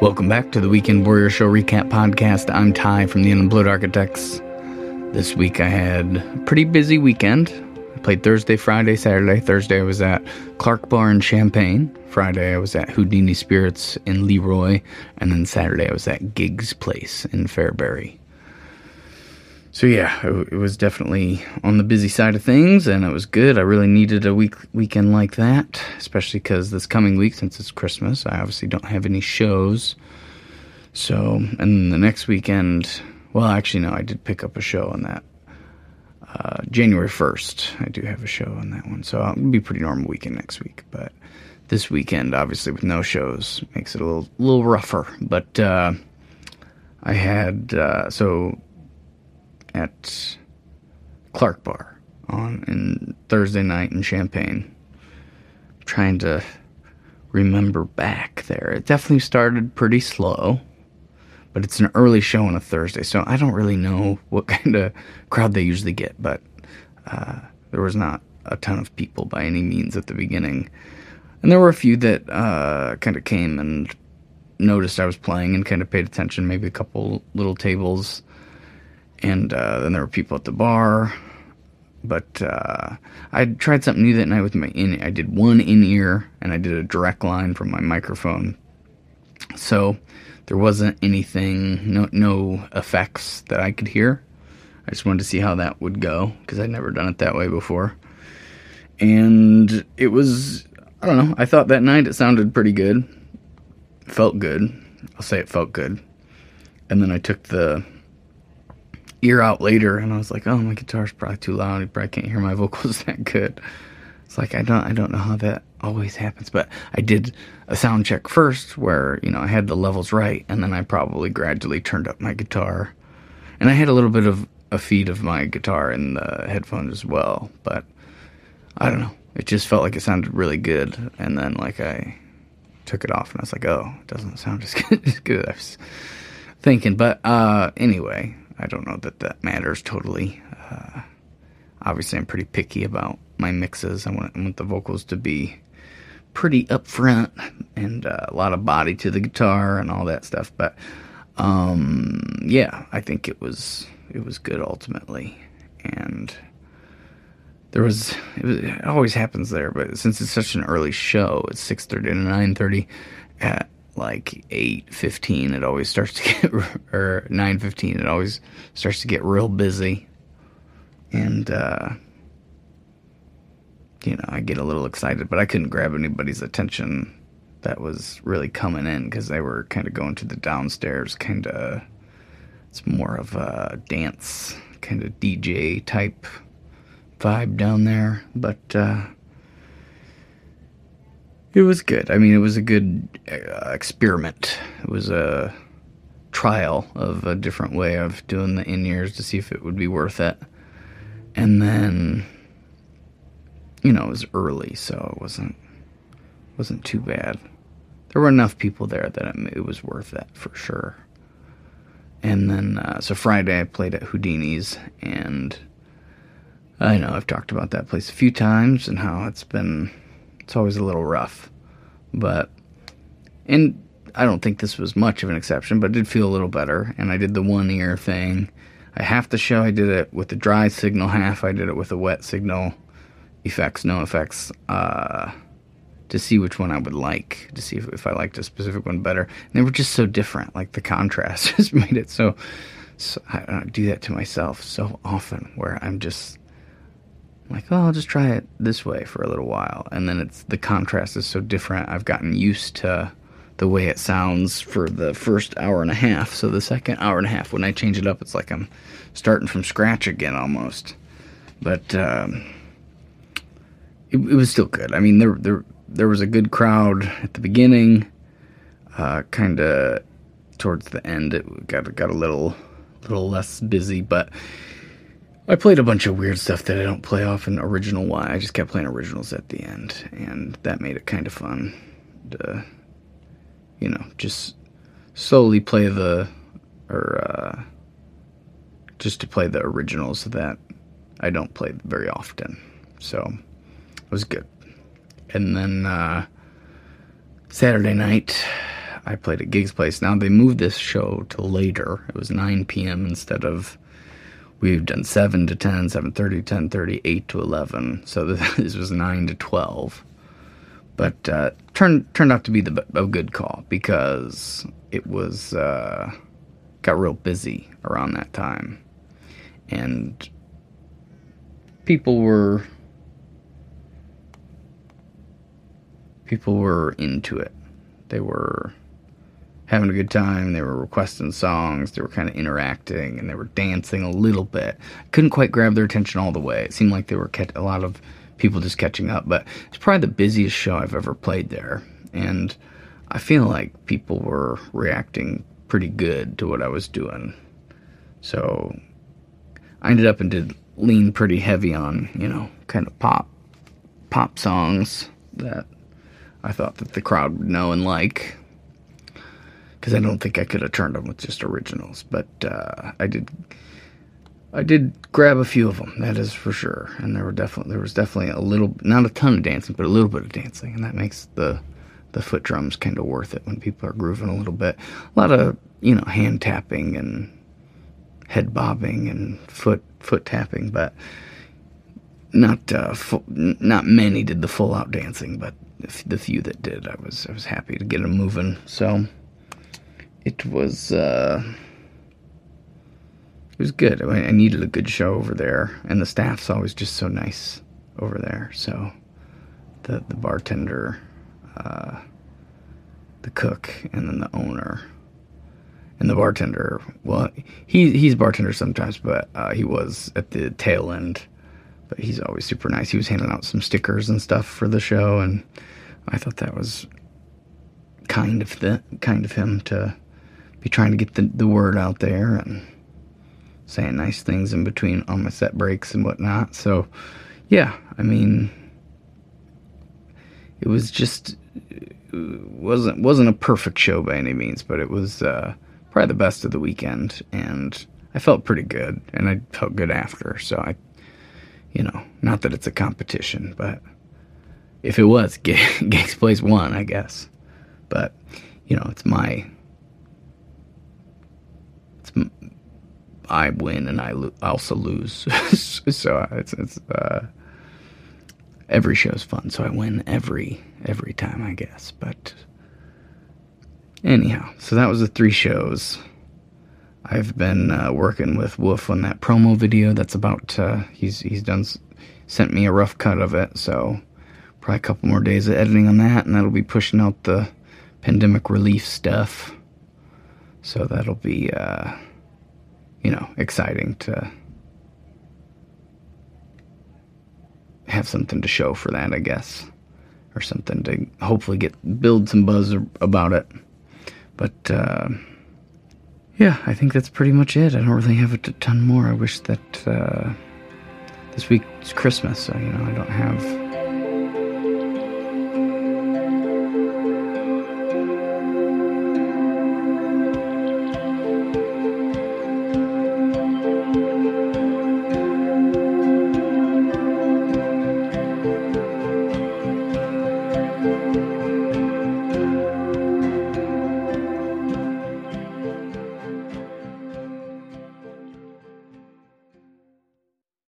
Welcome back to the Weekend Warrior Show Recap Podcast. I'm Ty from the Unemployed Architects. This week I had a pretty busy weekend. I played Thursday, Friday, Saturday. Thursday I was at Clark Bar in Champaign. Friday I was at Houdini Spirits in LeRoy. And then Saturday I was at Gig's Place in Fairbury. So yeah, it, was definitely on the busy side of things, and it was good. I really needed a week weekend like that, especially because this coming week, since it's Christmas, I obviously don't have any shows. So, and the next weekend, well, actually, no, I did pick up a show on that. Uh, January 1st, I do have a show on that one. So it'll be a pretty normal weekend next week. But this weekend, obviously, with no shows, makes it a little, little rougher. But uh, I had, uh, so at Clark Bar on in Thursday night in Champaign. trying to remember back there. It definitely started pretty slow, but it's an early show on a Thursday, so I don't really know what kind of crowd they usually get, but uh, there was not a ton of people by any means at the beginning. And there were a few that uh, kind of came and noticed I was playing and kind of paid attention, maybe a couple little tables and uh, then there were people at the bar. But uh, I tried something new that night with my in. I did one in ear, and I did a direct line from my microphone. So there wasn't anything, no no effects that I could hear. I just wanted to see how that would go because I'd never done it that way before. And it was, I don't know. I thought that night it sounded pretty good. Felt good. I'll say it felt good. And then I took the ear out later, and I was like, "Oh, my guitar's probably too loud. You probably can't hear my vocals that good." It's like I don't I don't know how that always happens, but I did a sound check first where you know I had the levels right, and then I probably gradually turned up my guitar, and I had a little bit of a feed of my guitar in the headphones as well, but I don't know. It just felt like it sounded really good, and then like I took it off, and I was like, "Oh, it doesn't sound as good as good." I was thinking, but uh, anyway, I don't know that that matters totally. Uh, obviously, I'm pretty picky about my mixes. I want, I want the vocals to be pretty upfront and uh, a lot of body to the guitar and all that stuff. But um, yeah, I think it was it was good ultimately, and there was it, was it always happens there. But since it's such an early show, it's six thirty to nine thirty. Like 8.15 it always starts to get or 9.15 it always starts to get real busy. And uh, you know i get a little excited but i couldn't grab anybody's attention that was really coming in because they were kind of going to the downstairs kind of it's more of a dance kind of dj type vibe down there. But uh, it was good. I mean, it was a good uh, experiment. It was a trial of a different way of doing the in ears to see if it would be worth it. And then, you know, it was early, so it wasn't wasn't too bad. There were enough people there that it, was worth it for sure. And then, uh, so Friday I played at Houdini's, and I know I've talked about that place a few times and how it's been it's always a little rough. But, and I don't think this was much of an exception, but it did feel a little better. And I did the one ear thing. I half the show I did it with the dry signal, half I did it with the wet signal. Effects, no effects. Uh, to see which one I would like, to see if, if I liked a specific one better. And they were just so different. Like the contrast just made it so. so I, I do that to myself so often, where I'm just like, oh, I'll just try it this way for a little while. And then it's the contrast is so different. I've gotten used to the way it sounds for the first hour and a half. So the second hour and a half, when I change it up, it's like I'm starting from scratch again almost. But um, it, it, was still good. I mean, there there there was a good crowd at the beginning. Uh, kind of towards the end, it got got a little little less busy, but I played a bunch of weird stuff that I don't play often original Y. I just kept playing originals at the end, and that made it kind of fun to, you know, just slowly play the, or, uh, just to play the originals that I don't play very often. So, it was good. And then, uh, Saturday night, I played at Gig's Place. Now they moved this show to later. It was 9 p.m. instead of we've done 7 to 10, 7:30, 10:30, 8 to 11. So this was 9 to 12. But uh, turned turned out to be the a good call because it was uh, got real busy around that time, and people were people were into it. They were having a good time. They were requesting songs. They were kind of interacting, and they were dancing a little bit. Couldn't quite grab their attention all the way. It seemed like they were catch- a lot of people just catching up. But it's probably the busiest show I've ever played there, and I feel like people were reacting pretty good to what I was doing. So I ended up and did lean pretty heavy on you know kind of pop pop songs that I thought that the crowd would know and like. Because I don't think I could have turned them with just originals, but uh, I did. I did grab a few of them, that is for sure. And there were definitely there was definitely a little, not a ton of dancing, but a little bit of dancing, and that makes the the foot drums kind of worth it when people are grooving a little bit. A lot of you know hand tapping and head bobbing and foot foot tapping, but not uh, not many did the full out dancing, but the few that did, I was I was happy to get them moving. So it was uh, it was good. I, I needed a good show over there, and the staff's always just so nice over there. So the the bartender, uh, the cook, and then the owner. And the bartender, well, he he's bartender sometimes, but uh, he was at the tail end but he's always super nice. He was handing out some stickers and stuff for the show, and I thought that was kind of the kind of him to be trying to get the, the word out there and saying nice things in between on my set breaks and whatnot. So, yeah, I mean, it was just it wasn't wasn't a perfect show by any means, but it was uh, probably the best of the weekend, and I felt pretty good, and I felt good after. So I you know, not that it's a competition, but if it was, Gig's Place won, I guess. But you know, it's my, I win and I, lo- also lose. so it's it's uh, every show's fun. So I win every every time, I guess. But anyhow, so that was the three shows. I've been uh, working with Wolf on that promo video. That's about uh, he's he's done sent me a rough cut of it, so probably a couple more days of editing on that, and that'll be pushing out the pandemic relief stuff. So that'll be uh, you know exciting to have something to show for that, I guess, or something to hopefully get build some buzz about it. But uh, yeah, I think that's pretty much it. I don't really have a ton more. I wish that uh, this week's Christmas, so you know I don't have